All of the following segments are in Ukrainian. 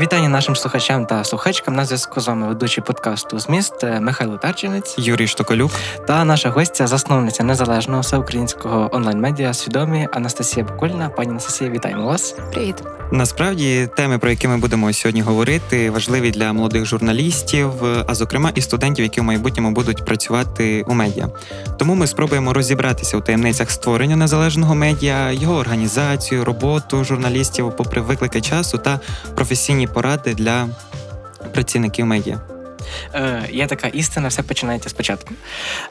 Вітання нашим слухачам та слухачкам на зв'язку з вами ведучий подкасту «Зміст» Михайло Тарчинець, Юрій Штоколюк та наша гостя, засновниця незалежного всеукраїнського онлайн-медіа свідомі Анастасія Букольна. Пані Анастасія, вітаємо вас. Привіт. Насправді теми, про які ми будемо сьогодні говорити, важливі для молодих журналістів, а зокрема і студентів, які в майбутньому будуть працювати у медіа. Тому ми спробуємо розібратися у таємницях створення незалежного медіа, його організацію, роботу журналістів, попри виклики часу та професійні поради для працівників медіа. Е, Є така істина, все починається спочатку.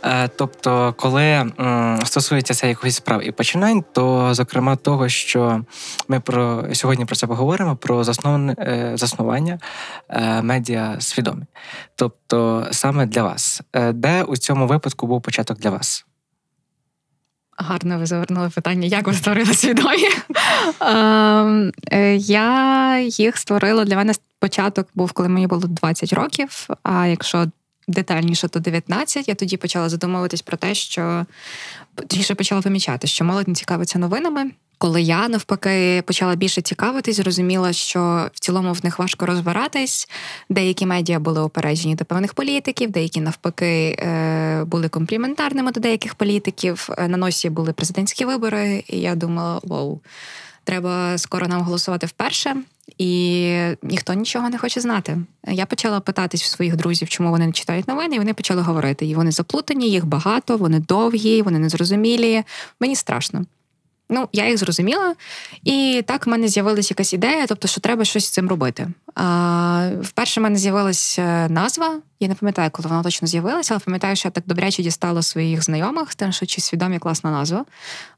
Е, Тобто, коли стосується це якоїсь справ і починань, то зокрема того, що ми про сьогодні про це поговоримо: про е, заснування медіа свідомі. Тобто, саме для вас, де у цьому випадку був початок для вас? Гарно ви завернули питання, як ви створили свідомі. Ем, е, Я їх створила для мене початок був, коли мені було 20 років. А якщо детальніше, то 19, я тоді почала задумуватись про те, що точніше почала помічати, що молодь не цікавиться новинами. Коли я навпаки почала більше цікавитись, зрозуміла, що в цілому в них важко розбиратись. Деякі медіа були опереджені до певних політиків, деякі навпаки е, були компліментарними до деяких політиків. Е, на носі були президентські вибори, і я думала: вау, треба скоро нам голосувати вперше. І ніхто нічого не хоче знати. Я почала питатись в своїх друзів, чому вони не читають новини, і вони почали говорити. І вони заплутані, їх багато, вони довгі, вони незрозумілі. Мені страшно. Ну, я їх зрозуміла, і так в мене з'явилася якась ідея, тобто, що треба щось з цим робити. А, Вперше в мене з'явилася назва. Я не пам'ятаю, коли вона точно з'явилася, але пам'ятаю, що я так добряче дістала своїх знайомих, тому що чи свідомі класна назва.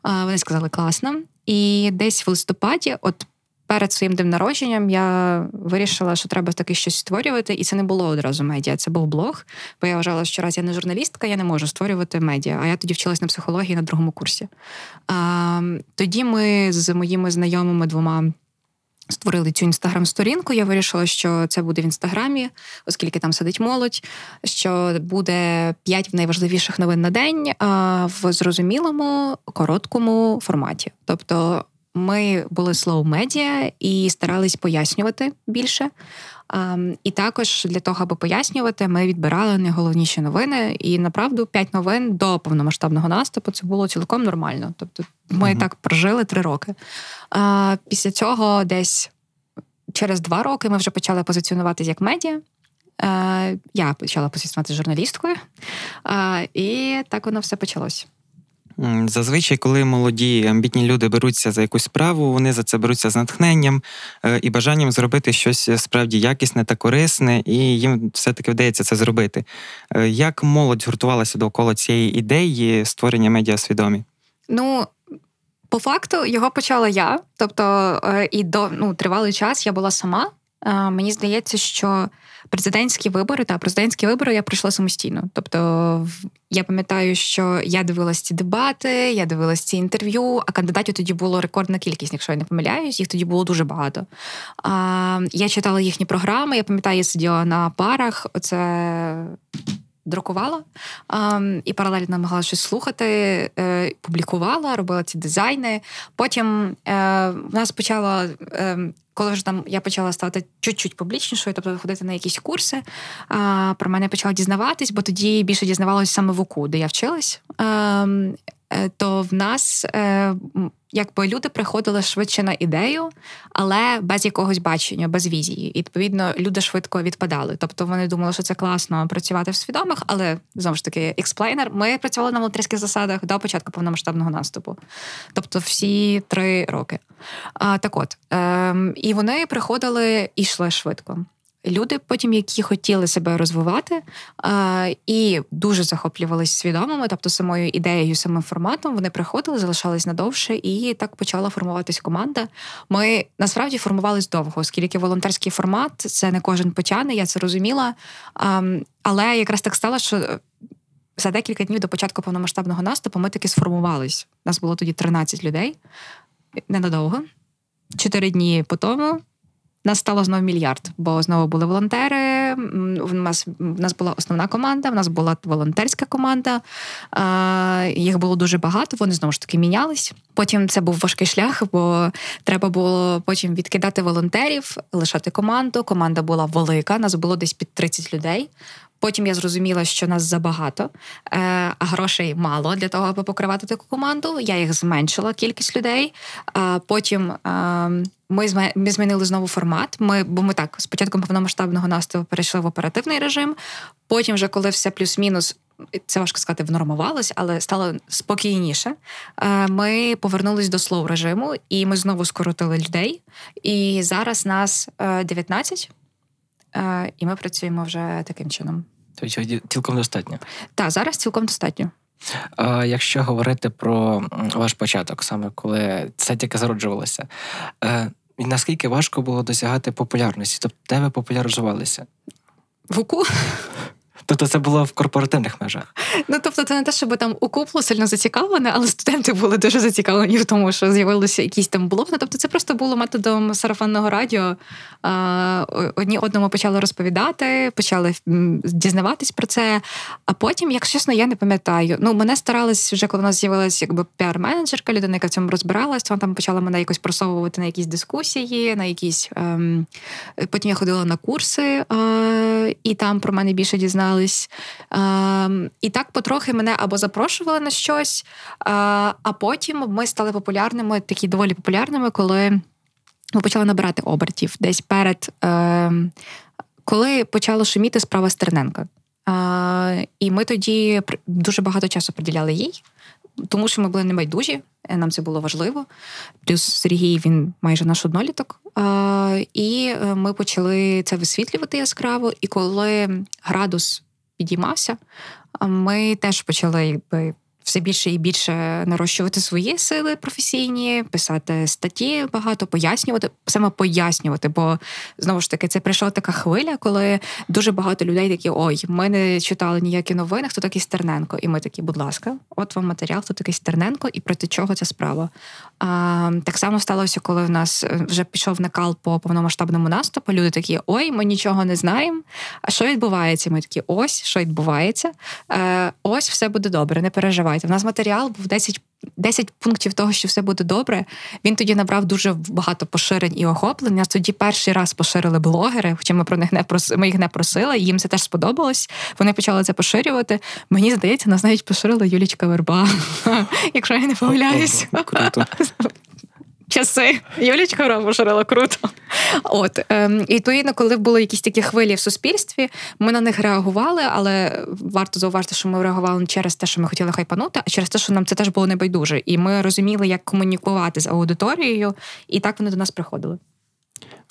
А, Вони сказали класно. І десь в листопаді, от перед своїм днем народженням я вирішила, що треба таки щось створювати, і це не було одразу медіа, це був блог. Бо я вважала, що раз я не журналістка, я не можу створювати медіа. А я тоді вчилась на психології на другому курсі. А, Тоді ми з моїми знайомими двома. Створили цю інстаграм-сторінку. Я вирішила, що це буде в інстаграмі, оскільки там сидить молодь. Що буде п'ять найважливіших новин на день в зрозумілому, короткому форматі. Тобто ми були slow медіа і старались пояснювати більше. І також для того, аби пояснювати, ми відбирали найголовніші новини. І направду п'ять новин до повномасштабного наступу це було цілком нормально. Тобто, ми uh так прожили три роки. Після цього, десь через два роки, ми вже почали позиціонуватися як медіа. Я почала позиціонувати журналісткою, і так воно все почалось. Зазвичай, коли молоді амбітні люди беруться за якусь справу, вони за це беруться з натхненням е, і бажанням зробити щось справді якісне та корисне, і їм все-таки вдається це зробити. Е, як молодь згуртувалася довкола цієї ідеї створення медіасвідомі? Ну, по факту його почала я. Тобто, е, і до ну, тривалий час я була сама. Мені здається, що президентські вибори та президентські вибори я пройшла самостійно. Тобто, я пам'ятаю, що я дивилась ці дебати, я дивилась ці інтерв'ю, а кандидатів тоді було рекордна кількість, якщо я не помиляюсь, їх тоді було дуже багато. Я читала їхні програми. Я пам'ятаю, я сиділа на парах. Оце. Друкувала і паралельно намагалася щось слухати, е, публікувала, робила ці дизайни. Потім е, в нас почала е, коли вже там я почала стати чуть-чуть публічнішою, тобто ходити на якісь курси, а, про мене почала дізнаватись, бо тоді більше дізнавалося саме в УКУ, де я вчилась. А, Е, то в нас е, якби люди приходили швидше на ідею, але без якогось бачення, без візії. І відповідно люди швидко відпадали. Тобто вони думали, що це класно працювати в свідомих, але знову ж таки, експлейнер. Ми працювали на волонтерських засадах до початку повномасштабного наступу, тобто всі три роки. А, Так от ем, і вони приходили і йшли швидко люди, потім які хотіли себе розвивати і дуже захоплювалися свідомими, тобто самою ідеєю, самим форматом, вони приходили, залишались надовше, і так почала формуватись команда. Ми насправді формувались довго, оскільки волонтерський формат це не кожен потягне, я це розуміла. Але якраз так стало, що. За декілька днів до початку повномасштабного наступу ми таки сформувались. Нас було тоді 13 людей ненадовго. Чотири дні по тому нас стало знову мільярд, бо знову були волонтери, В нас, в нас була основна команда, в нас була волонтерська команда. Їх було дуже багато, вони знову ж таки мінялись. Потім це був важкий шлях, бо треба було потім відкидати волонтерів, лишати команду. Команда була велика, нас було десь під 30 людей. Потім я зрозуміла, що нас забагато, е, а грошей мало для того, аби покривати таку команду. Я їх зменшила кількість людей. А потім е, ми змінили знову формат. Ми, бо ми так з початком повномасштабного наступу перейшли в оперативний режим. Потім, вже коли все плюс-мінус. Це важко сказати, внормувалось, але стало спокійніше. Е, Ми повернулись до слоу режиму, і ми знову скоротили людей. І зараз нас е, 19, е, і ми працюємо вже таким чином. Тобто цілком достатньо. Так, зараз цілком достатньо. А якщо говорити про ваш початок, саме коли це тільки зароджувалося, е, наскільки важко було досягати популярності? Тобто, де ви популяризувалися? В УКУ. Тобто це було в корпоративних межах. Ну тобто, це не те, щоб там УКУ було сильно зацікавлене, але студенти були дуже зацікавлені в тому, що з'явилися якісь там блоги. Ну, Тобто, це просто було методом сарафанного радіо. Одні одному почали розповідати, почали дізнаватись про це. А потім, якщо чесно, я не пам'ятаю. Ну, мене старались вже, коли в нас з'явилася якби піар-менеджерка, людина, яка в цьому розбиралась, то вона там почала мене якось просовувати на якісь дискусії, на якісь. Ем... Потім я ходила на курси, е... і там про мене більше дізнались. Ем... І так потрохи мене або запрошували на щось, е... а потім ми стали популярними, такі доволі популярними, коли. Ми почали набирати обертів десь перед, е, коли почало шуміти справа Стерненка. Е, і ми тоді дуже багато часу приділяли їй, тому що ми були небайдужі, нам це було важливо. Плюс Сергій він майже наш одноліток. Е, і е, ми почали це висвітлювати яскраво. І коли градус підіймався, ми теж почали якби. Все більше і більше нарощувати свої сили професійні, писати статті багато, пояснювати, саме пояснювати. Бо знову ж таки, це прийшла така хвиля, коли дуже багато людей такі: ой, ми не читали ніякі новини, хто такий Стерненко. І ми такі, будь ласка, от вам матеріал, хто такий Стерненко і проти чого ця справа. А, Так само сталося, коли в нас е, вже пішов накал по повномасштабному наступу. Люди такі: ой, ми нічого не знаємо. А що відбувається? Ми такі, ось що відбувається. Е, Ось все буде добре, не переживайте. У нас матеріал був 10 10 пунктів того, що все буде добре. Він тоді набрав дуже багато поширень і охоплень. Нас тоді перший раз поширили блогери, хоча ми про них не прос... ми їх не просили. Їм це теж сподобалось. Вони почали це поширювати. Мені здається, нас навіть поширила Юлічка Верба, якщо я не помиляюсь. Круто. Часи Юлічка Верба поширила круто. От ем, і відповідно, коли були якісь такі хвилі в суспільстві, ми на них реагували, але варто зауважити, що ми реагували не через те, що ми хотіли хайпанути, а через те, що нам це теж було небайдуже. І ми розуміли, як комунікувати з аудиторією, і так вони до нас приходили.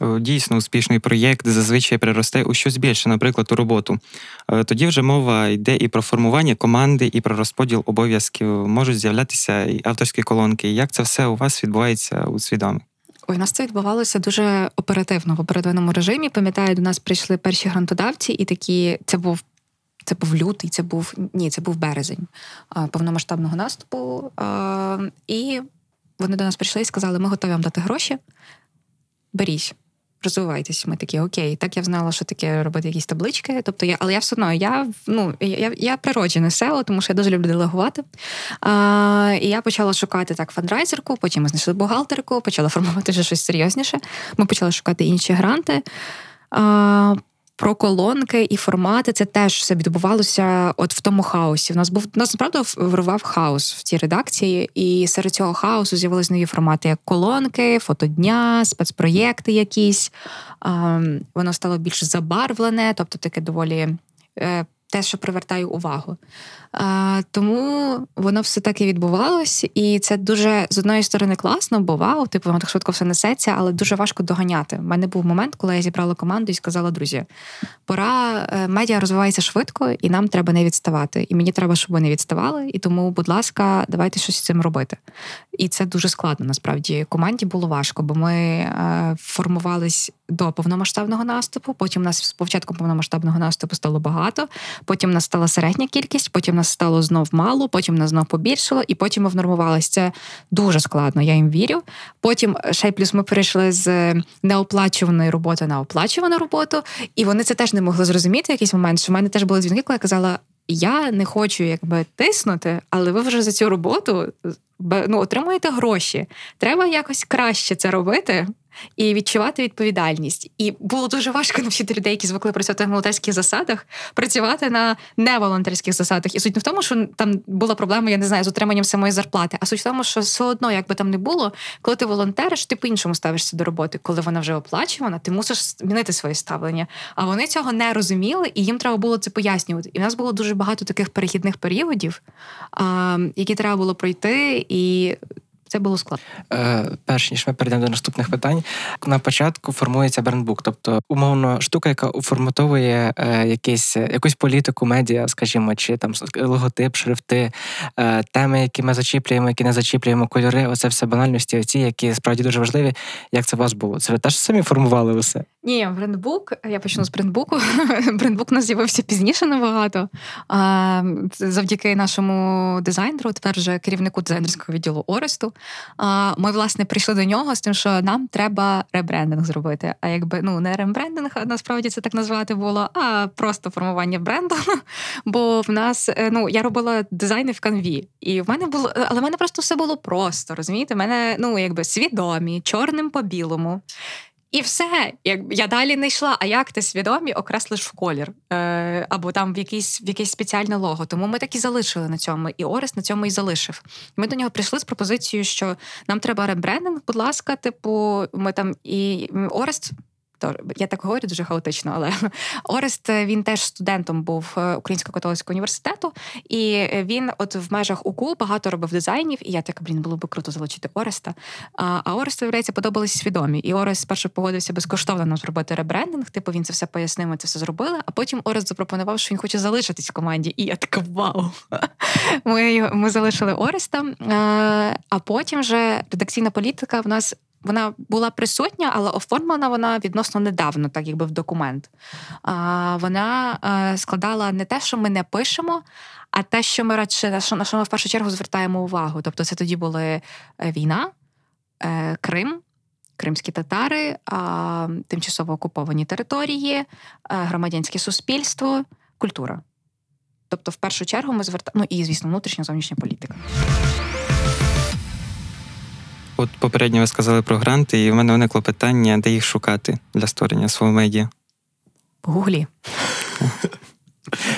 Е, Дійсно, успішний проєкт зазвичай переросте у щось більше, наприклад, у роботу. Е, Тоді вже мова йде і про формування команди, і про розподіл обов'язків. Можуть з'являтися і авторські колонки. Як це все у вас відбувається у свідомі? Ой, у нас це відбувалося дуже оперативно в оперативному режимі. Пам'ятаю, до нас прийшли перші грантодавці, і такі це був. Це був лютий, це був ні, це був березень повномасштабного наступу. І вони до нас прийшли і сказали: ми готові вам дати гроші. Беріть, розвивайтесь. Ми такі, окей. Так я знала, що таке робити якісь таблички. Тобто я, але я все одно я ну я, я природжене SEO, тому що я дуже люблю делегувати. А, і я почала шукати так фандрайзерку, потім ми знайшли бухгалтерку, почала формувати вже щось серйозніше. Ми почали шукати інші гранти. А, про колонки і формати це теж все відбувалося от в тому хаосі. У нас був у нас насправді вирував хаос в цій редакції, і серед цього хаосу з'явилися нові формати, як колонки, фотодня, спецпроєкти якісь. А, воно стало більш забарвлене, тобто таке доволі. Те, що привертає увагу. А, Тому воно все так і відбувалось, і це дуже з одної сторони класно, бо вау, типу, воно так швидко все несеться, але дуже важко доганяти. У мене був момент, коли я зібрала команду і сказала: друзі, пора е, медіа розвивається швидко, і нам треба не відставати. І мені треба, щоб ви не відставали. І тому, будь ласка, давайте щось з цим робити. І це дуже складно. Насправді команді було важко, бо ми е, формувались до повномасштабного наступу. Потім у нас з початком повномасштабного наступу стало багато. Потім нас стала середня кількість, потім нас стало знов мало, потім нас знов побільшало, і потім ми внормувалися. Це дуже складно, я їм вірю. Потім ще й плюс ми перейшли з неоплачуваної роботи на оплачувану роботу, і вони це теж не могли зрозуміти в якийсь момент. Що в мене теж були дзвінки, коли я казала: я не хочу якби тиснути, але ви вже за цю роботу ну, отримуєте гроші. Треба якось краще це робити і відчувати відповідальність. І було дуже важко навчити людей, які звикли працювати в волонтерських засадах, працювати на неволонтерських засадах. І суть не в тому, що там була проблема, я не знаю, з отриманням самої зарплати, а суть в тому, що все одно, як би там не було, коли ти волонтериш, ти по-іншому ставишся до роботи. Коли вона вже оплачувана, ти мусиш змінити своє ставлення. А вони цього не розуміли, і їм треба було це пояснювати. І в нас було дуже багато таких перехідних періодів, які треба було пройти, і це було складно. Е, Перш ніж ми перейдемо до наступних питань. На початку формується брендбук, тобто умовно штука, яка уформатовує е, якийсь, якусь політику медіа, скажімо, чи там логотип, шрифти, е, теми, які ми зачіплюємо, які не зачіплюємо, кольори. Оце все банальності, оці, які справді дуже важливі. Як це у вас було? Це ви теж самі формували усе? Ні, брендбук. Я почну з брендбуку. Брендбук у нас з'явився пізніше набагато. Завдяки нашому дизайнеру, тепер вже керівнику дизайнерського відділу Оресту. Ми, власне, прийшли до нього з тим, що нам треба ребрендинг зробити. А якби ну не ребрендинг, а насправді це так назвати було, а просто формування бренду. Бо в нас е, ну я робила дизайни в канві, і в мене було, але в мене просто все було просто. Розумієте, в мене ну якби свідомі, чорним по білому. І все, як я далі не йшла. А як ти свідомі окреслиш в колір Е, або там в якийсь в якесь спеціальне лого? Тому ми так і залишили на цьому, і Орес на цьому і залишив. Ми до нього прийшли з пропозицією, що нам треба ребрендинг, будь ласка, типу, ми там і Орест я так говорю дуже хаотично, але Орест е, він теж студентом був е, Українського католицького університету, і він, от в межах УКУ, багато робив дизайнів. І я так, блін, було би круто залучити Ореста. А а Орест, виявляється, подобалися свідомі. І Орест спершу погодився безкоштовно нам зробити ребрендинг. Типу він це все пояснив, ми це все зробили. А потім Орест запропонував, що він хоче залишитись в команді. І я така вау. Ми ми залишили Ореста. Е, а потім вже редакційна політика в нас вона була присутня, але оформлена вона відносно недавно, так якби в документ. А, Вона е, складала не те, що ми не пишемо, а те, що ми радше на що ми в першу чергу звертаємо увагу. Тобто, це тоді були е, війна, е, Крим. Кримські татари, тимчасово окуповані території, громадянське суспільство, культура. Тобто, в першу чергу ми звертаємо, ну і звісно, внутрішня зовнішня політика. От попередньо ви сказали про гранти, і в мене виникло питання, де їх шукати для створення свого медіа. В Гуглі.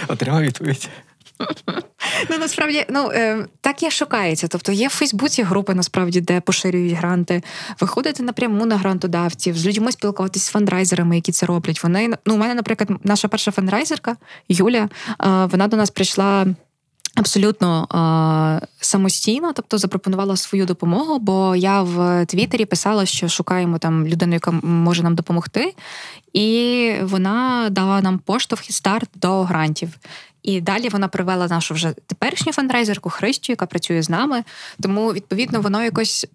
Отримав відповідь. Ну, насправді, ну е, так і шукається. Тобто є в Фейсбуці групи, насправді, де поширюють гранти, виходити напряму на грантодавців, з людьми спілкуватися з фандрайзерами, які це роблять. Вони ну, у мене, наприклад, наша перша фандрайзерка Юля, е, вона до нас прийшла. Абсолютно е, самостійно, тобто запропонувала свою допомогу, бо я в Твіттері писала, що шукаємо там людину, яка може нам допомогти, і вона дала нам поштовх і старт до грантів. І далі вона привела нашу вже теперішню фандрайзерку Христю, яка працює з нами. Тому відповідно воно якось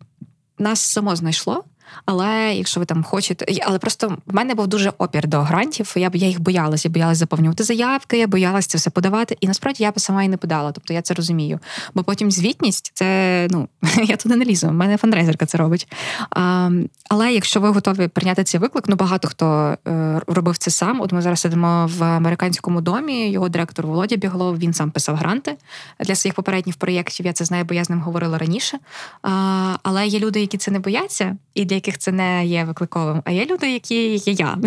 нас само знайшло. Але якщо ви там хочете, але просто в мене був дуже опір до грантів. Я я їх боялася, я боялася заповнювати заявки, я боялася це все подавати. І насправді я б сама і не подала. Тобто я це розумію. Бо потім звітність це ну я туди не лізу. У мене фандрейзерка це робить. А, Але якщо ви готові прийняти цей виклик, ну багато хто е, робив це сам. От ми зараз сидимо в американському домі. Його директор Володя Біглов, він сам писав гранти для своїх попередніх проєктів. Я це знаю, бо я з ним говорила раніше. А, Але є люди, які це не бояться, і для яких це не є викликовим, а є люди, які є я,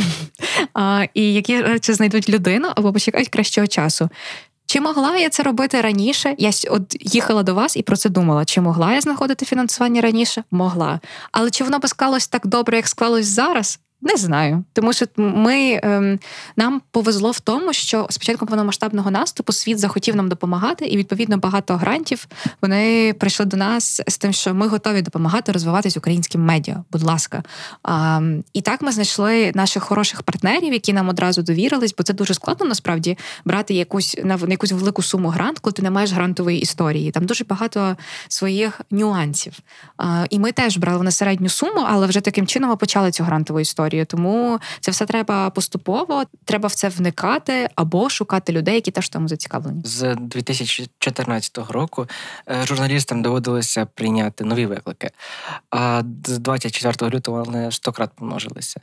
і які чи знайдуть людину або почекають кращого часу. Чи могла я це робити раніше? Я от їхала до вас і про це думала. Чи могла я знаходити фінансування раніше? Могла. Але чи воно би склалось так добре, як склалось зараз? Не знаю, тому що ми ем, нам повезло в тому, що спочатку повномасштабного наступу світ захотів нам допомагати, і відповідно багато грантів вони прийшли до нас з тим, що ми готові допомагати розвиватись українським медіа. Будь ласка, а, і так ми знайшли наших хороших партнерів, які нам одразу довірились, бо це дуже складно насправді брати якусь на якусь велику суму грант, коли ти не маєш грантової історії. Там дуже багато своїх нюансів. А, І ми теж брали на середню суму, але вже таким чином ми почали цю грантову історію аудиторію. Тому це все треба поступово, треба в це вникати або шукати людей, які теж тому зацікавлені. З 2014 року е, журналістам доводилося прийняти нові виклики, а з 24 лютого вони стократ помножилися.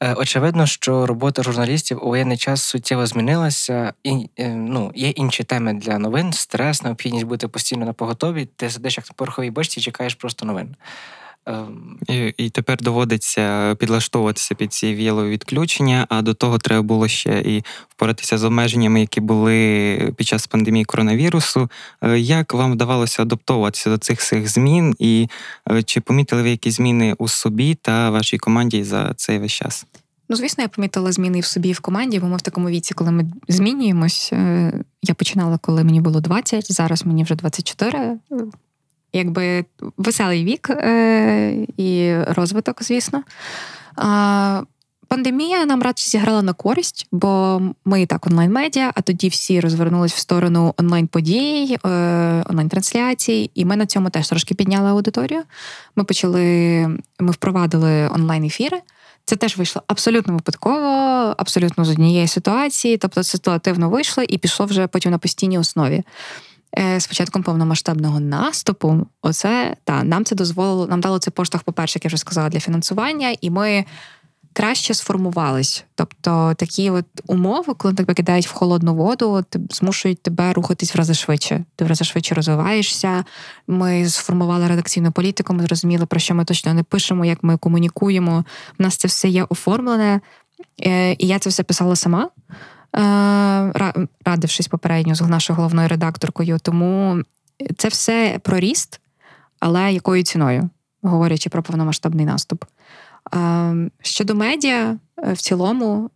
Е, Очевидно, що робота журналістів у воєнний час суттєво змінилася, і е, ну, є інші теми для новин: стрес, необхідність бути постійно на поготові. Ти сидиш як на пороховій бочці, чекаєш просто новин. І, і тепер доводиться підлаштовуватися під ці віялові відключення, а до того треба було ще і впоратися з обмеженнями, які були під час пандемії коронавірусу. Е, Як вам вдавалося адаптуватися до цих всіх змін, і е, чи помітили ви якісь зміни у собі та вашій команді за цей весь час? Ну, звісно, я помітила зміни в собі і в команді, бо ми в такому віці, коли ми змінюємось. Е, Я починала, коли мені було 20, зараз мені вже 24. Якби веселий вік е, і розвиток, звісно. А, Пандемія нам радше зіграла на користь, бо ми так онлайн-медіа, а тоді всі розвернулись в сторону онлайн-подій, е, онлайн-трансляцій, і ми на цьому теж трошки підняли аудиторію. Ми почали, ми впровадили онлайн-ефіри. Це теж вийшло абсолютно випадково, абсолютно з однієї ситуації. Тобто ситуативно вийшло і пішло вже потім на постійній основі. Е, З початком повномасштабного наступу, оце та нам це дозволило, нам дало це поштовх, по-перше, як я вже сказала, для фінансування, і ми краще сформувались. Тобто такі от умови, коли тебе кидають в холодну воду, змушують тебе рухатись в рази швидше. Ти в рази швидше розвиваєшся. Ми сформували редакційну політику, ми зрозуміли, про що ми точно не пишемо, як ми комунікуємо. У нас це все є оформлене, Е, і я це все писала сама. Е, ра- Радившись попередньо з нашою головною редакторкою. Тому це все про ріст, але якою ціною, говорячи про повномасштабний наступ. Е, Щодо медіа, е, в цілому,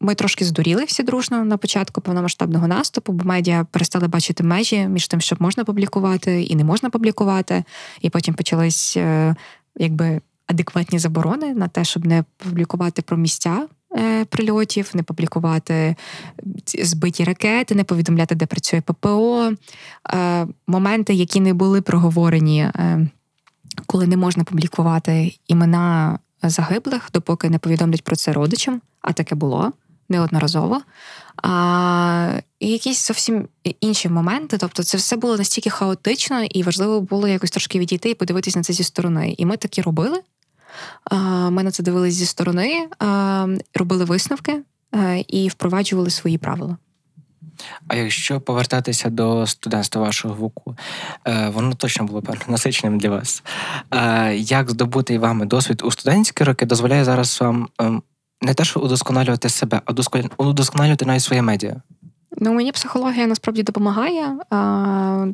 ми трошки здуріли всі дружно на початку повномасштабного наступу, бо медіа перестали бачити межі між тим, що можна публікувати і не можна публікувати. І потім почались якби адекватні заборони на те, щоб не публікувати про місця. Е, Прильотів, не публікувати збиті ракети, не повідомляти, де працює ППО, Е, моменти, які не були проговорені, е, коли не можна публікувати імена загиблих, допоки не повідомлять про це родичам, а таке було неодноразово. А, і якісь зовсім інші моменти. Тобто, це все було настільки хаотично, і важливо було якось трошки відійти і подивитись на це зі сторони. І ми такі робили. Ми на це дивились зі сторони, робили висновки і впроваджували свої правила. А якщо повертатися до студентства вашого вуку, е, воно точно було насиченим для вас. Е, Як здобутий вами досвід у студентські роки дозволяє зараз вам ем, не те, що удосконалювати себе, а удосконалювати навіть своє медіа? Ну, мені психологія насправді допомагає,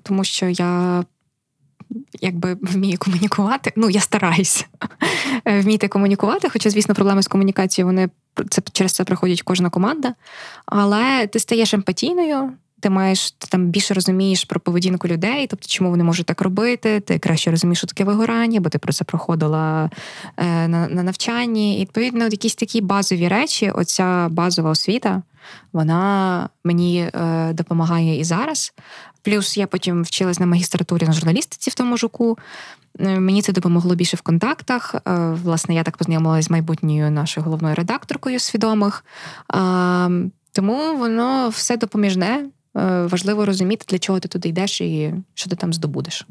тому що я якби вмію комунікувати. Ну, я стараюсь вміти комунікувати, хоча, звісно, проблеми з комунікацією вони це через це проходить кожна команда. Але ти стаєш емпатійною. Ти маєш ти там більше розумієш про поведінку людей, тобто чому вони можуть так робити. Ти краще розумієш, що таке вигорання, бо ти про це проходила е, на, на навчанні. І відповідно, якісь такі базові речі, оця базова освіта, вона мені е, допомагає і зараз. Плюс я потім вчилась на магістратурі на журналістиці в тому жуку. Е, Мені це допомогло більше в контактах. Е, Власне, я так познайомилася з майбутньою нашою головною редакторкою свідомих. А, Тому воно все допоміжне. Е, Важливо розуміти, для чого ти туди йдеш і що ти там здобудеш.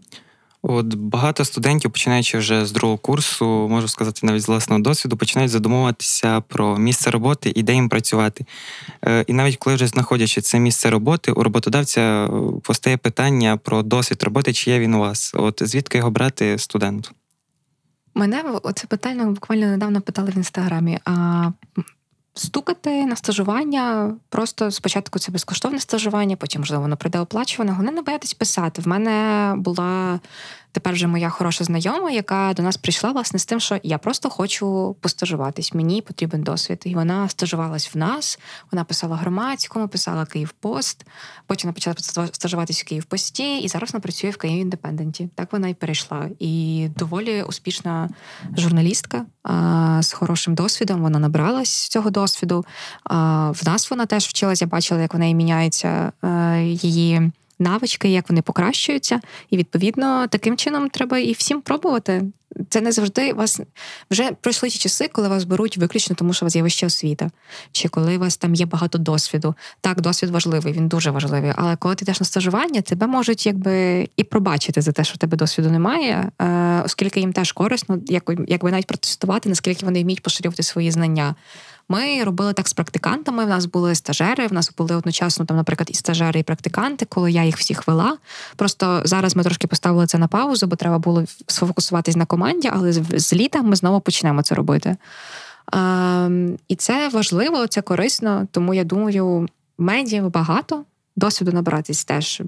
От багато студентів, починаючи вже з другого курсу, можу сказати навіть з власного досвіду, починають задумуватися про місце роботи і де їм працювати. Е, І навіть коли вже знаходячи це місце роботи, у роботодавця е, постає питання про досвід роботи, чи є він у вас. От звідки його брати студенту? Мене це питання буквально недавно питали в інстаграмі. А стукати на стажування, просто спочатку це безкоштовне стажування, потім, можливо, воно прийде оплачуване. Головне не боятись писати. В мене була тепер вже моя хороша знайома, яка до нас прийшла власне з тим, що я просто хочу постажуватись. Мені потрібен досвід. І вона стажувалась в нас. Вона писала громадському, писала Kyiv Post. Потім вона почала стажуватись в Kyiv Post і, і зараз вона працює в Kyiv Independent і. Так вона і перейшла. І доволі успішна журналістка а, з хорошим досвідом. Вона набралась цього досвіду. А, В нас вона теж вчилась. Я бачила, як в неї міняється а, її навички, як вони покращуються. І відповідно таким чином треба і всім пробувати. це не завжди вас вже пройшли ті часи, коли вас беруть виключно, тому що у вас є вища освіта, чи коли у вас там є багато досвіду. Так, досвід важливий, він дуже важливий. Але коли ти йдеш на стажування, тебе можуть якби і пробачити за те, що в тебе досвіду немає, е, оскільки їм теж корисно, якби навіть протестувати, наскільки вони вміють поширювати свої знання. Ми робили так з практикантами. В нас були стажери. В нас були одночасно там, наприклад, і стажери, і практиканти, коли я їх всіх вела. Просто зараз ми трошки поставили це на паузу, бо треба було сфокусуватись на команді, але з літа ми знову почнемо це робити. А, І це важливо, це корисно, тому я думаю, медіа багато, досвіду набиратись теж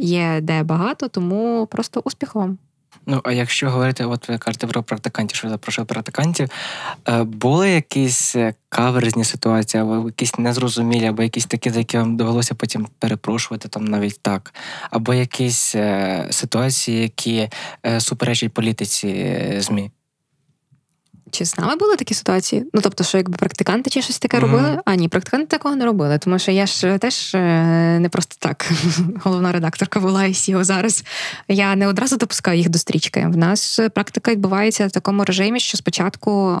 є де багато, тому просто успіху вам. Ну, а якщо говорити, от ви кажете про практикантів, що запрошували практикантів, е, були якісь е, каверзні ситуації, або якісь незрозумілі, або якісь такі, за які вам довелося потім перепрошувати там навіть так, або якісь е, ситуації, які суперечать політиці ЗМІ? Чи з нами були такі ситуації? Ну тобто, що якби практиканти чи щось таке mm-hmm. робили? А ні, практиканти такого не робили, тому що я ж теж е, не просто так головна редакторка була і сіо зараз. Я не одразу допускаю їх до стрічки. В нас практика відбувається в такому режимі, що спочатку.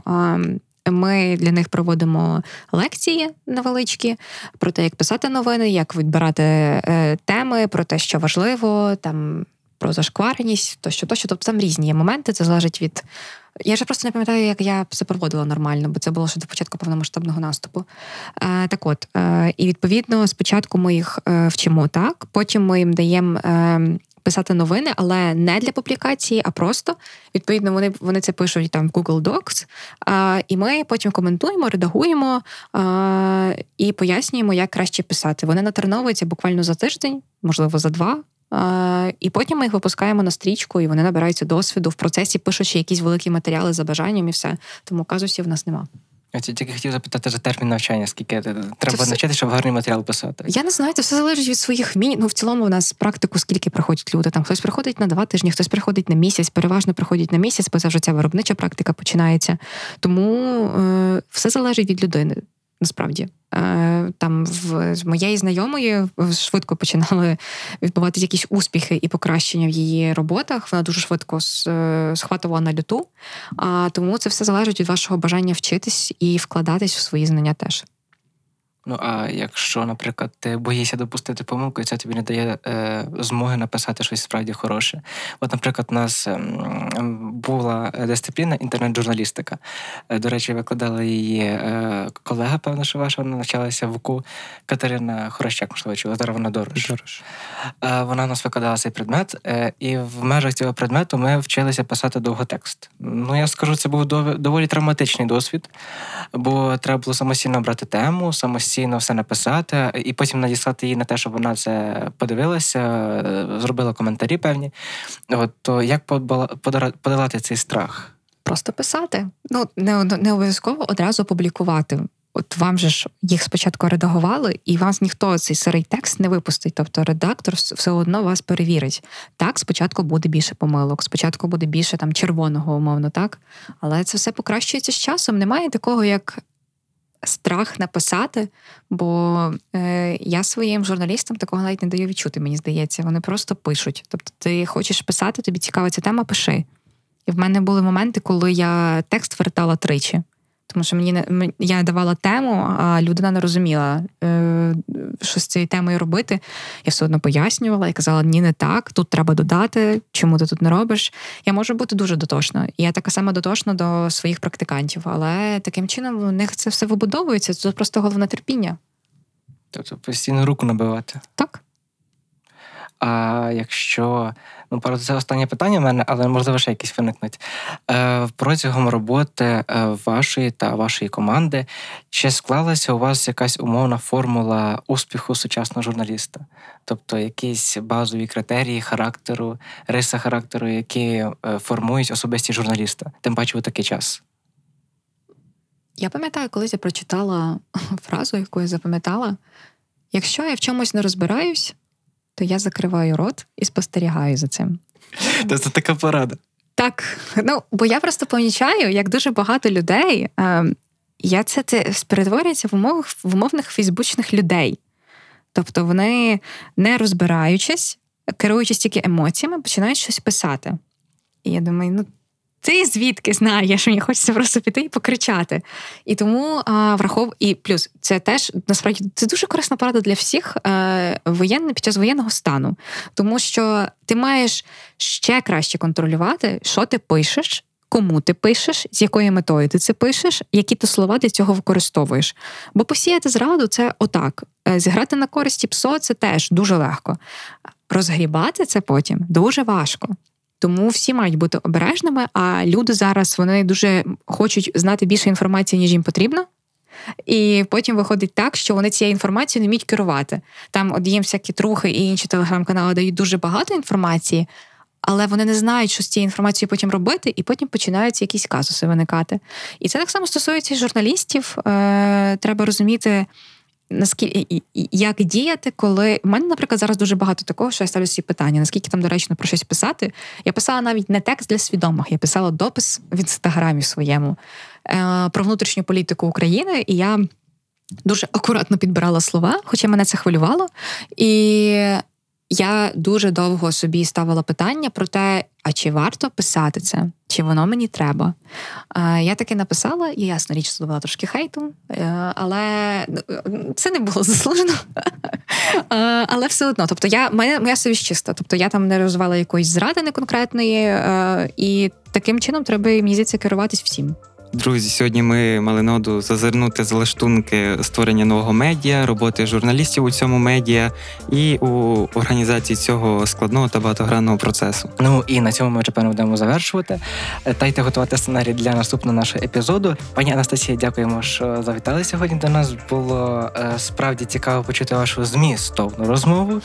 Ми для них проводимо лекції невеличкі про те, як писати новини, як відбирати е, теми, про те, що важливо, там про зашквареність, тощо, тощо. Тобто там різні є моменти. Це залежить від я вже просто не пам'ятаю, як я це проводила нормально, бо це було ще до початку повномасштабного наступу. Е, Так от, е, і відповідно, спочатку ми їх е, вчимо так, потім ми їм даємо. Е, Писати новини, але не для публікації, а просто відповідно вони вони це пишуть там в Google Docs, а, і ми потім коментуємо, редагуємо а, і пояснюємо, як краще писати. Вони натренуються буквально за тиждень, можливо, за два. І потім ми їх випускаємо на стрічку, і вони набираються досвіду в процесі, пишучи якісь великі матеріали за бажанням, і все. Тому казусів в нас нема. Я тільки хотів запитати за термін навчання, скільки треба все... навчати, щоб гарний матеріал писати. Я не знаю, це все залежить від своїх вмінь. Ну в цілому у нас практику, скільки приходять люди. Там хтось приходить на два тижні, хтось приходить на місяць, переважно приходять на місяць, бо це вже ця виробнича практика починається. Тому е, все залежить від людини насправді. Е, там в моєї знайомої швидко починали відбуватися якісь успіхи і покращення в її роботах. Вона дуже швидко е, схватувала на люту. Тому це все залежить від вашого бажання вчитись і вкладатись в свої знання теж. Ну а якщо, наприклад, ти боїшся допустити помилку, і це тобі не дає е, змоги написати щось справді хороше. От, наприклад, у нас е, була дисципліна інтернет-журналістика. Е, до речі, викладала її е, колега, певно, що ваша вона навчалася в УКУ Катерина Хорощак, можливо, чула, зараз вона дорож. дорож. Е, вона у нас викладала цей предмет, і в межах цього предмету ми вчилися писати довготекст. Ну, я скажу, це був доволі травматичний досвід, бо треба було самостійно брати тему, самостійно самостійно все написати, і потім надіслати її на те, щоб вона це подивилася, зробила коментарі певні. От, То як подолати цей страх? Просто писати. Ну не не обов'язково одразу опублікувати. От вам же ж їх спочатку редагували, і вас ніхто цей сирий текст не випустить. Тобто редактор все одно вас перевірить. Так, спочатку буде більше помилок, спочатку буде більше там червоного, умовно, так. Але це все покращується з часом. Немає такого, як страх написати, бо е, я своїм журналістам такого навіть не даю відчути, мені здається. Вони просто пишуть. Тобто, ти хочеш писати, тобі цікава ця тема, пиши. І в мене були моменти, коли я текст вертала тричі. Тому що мені не я давала тему, а людина не розуміла, е, що з цією темою робити. Я все одно пояснювала і казала: ні, не так, тут треба додати, чому ти тут не робиш. Я можу бути дуже дотошна. Я така сама дотошна до своїх практикантів, але таким чином у них це все вибудовується. Це просто головне терпіння. Тобто постійно руку набивати. Так. А якщо ну про це останнє питання в мене, але можливо ще якісь виникнуть Е, протягом роботи е, вашої та вашої команди, чи склалася у вас якась умовна формула успіху сучасного журналіста? Тобто якісь базові критерії характеру, риси характеру, які е, формують особисті журналіста, тим паче у такий час? Я пам'ятаю, колись я прочитала фразу, яку я запам'ятала: якщо я в чомусь не розбираюсь, то я закриваю рот і спостерігаю за цим. Це така порада. Так, ну бо я просто помічаю, як дуже багато людей. Е, я це це перетворюється в умовах в умовних фейсбучних людей. Тобто вони, не розбираючись, керуючись тільки емоціями, починають щось писати. І я думаю, ну ти звідки знаєш, мені хочеться просто піти і покричати. І тому а, врахов... і плюс це теж насправді це дуже корисна порада для всіх е, воєнне під час воєнного стану, тому що ти маєш ще краще контролювати, що ти пишеш. Кому ти пишеш, з якою метою ти це пишеш, які ти слова для цього використовуєш. Бо посіяти зраду це отак. Е, Зіграти на користі ПСО це теж дуже легко. Розгрібати це потім дуже важко. Тому всі мають бути обережними, а люди зараз вони дуже хочуть знати більше інформації, ніж їм потрібно. І потім виходить так, що вони цією інформацією не вміють керувати. Там от їм всякі трухи і інші телеграм-канали дають дуже багато інформації, але вони не знають, що з цією інформацією потім робити, і потім починаються якісь казуси виникати. І це так само стосується і журналістів. Е, Треба розуміти. Наскільки як діяти, коли У мене, наприклад, зараз дуже багато такого, що я ставлю собі питання, наскільки там доречно про щось писати. Я писала навіть не текст для свідомих, я писала допис в інстаграмі своєму е, про внутрішню політику України, і я дуже акуратно підбирала слова, хоча мене це хвилювало. І я дуже довго собі ставила питання про те, а чи варто писати це, чи воно мені треба. Я таки написала, і ясна річ, здобула трошки хейту, е, але це не було заслужено. Але все одно, тобто, я моя, моя совість чиста. Тобто я там не розвивала якоїсь зради неконкретної, е, і таким чином треба мені здається, керуватись всім. Друзі, сьогодні ми мали ноду зазирнути за лаштунки створення нового медіа, роботи журналістів у цьому медіа і у організації цього складного та багатогранного процесу. Ну і на цьому ми вже певно будемо завершувати. Дайте готувати сценарій для наступного нашого епізоду. Пані Анастасія, дякуємо, що завітали сьогодні. До нас було е, справді цікаво почути вашу змістовну розмову.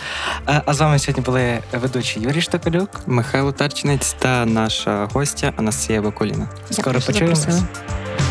Е, а з вами сьогодні були ведучі Юрій Штопелюк, Михайло Тарчинець та наша гостя Анастасія Бакуліна. Скоро Bye.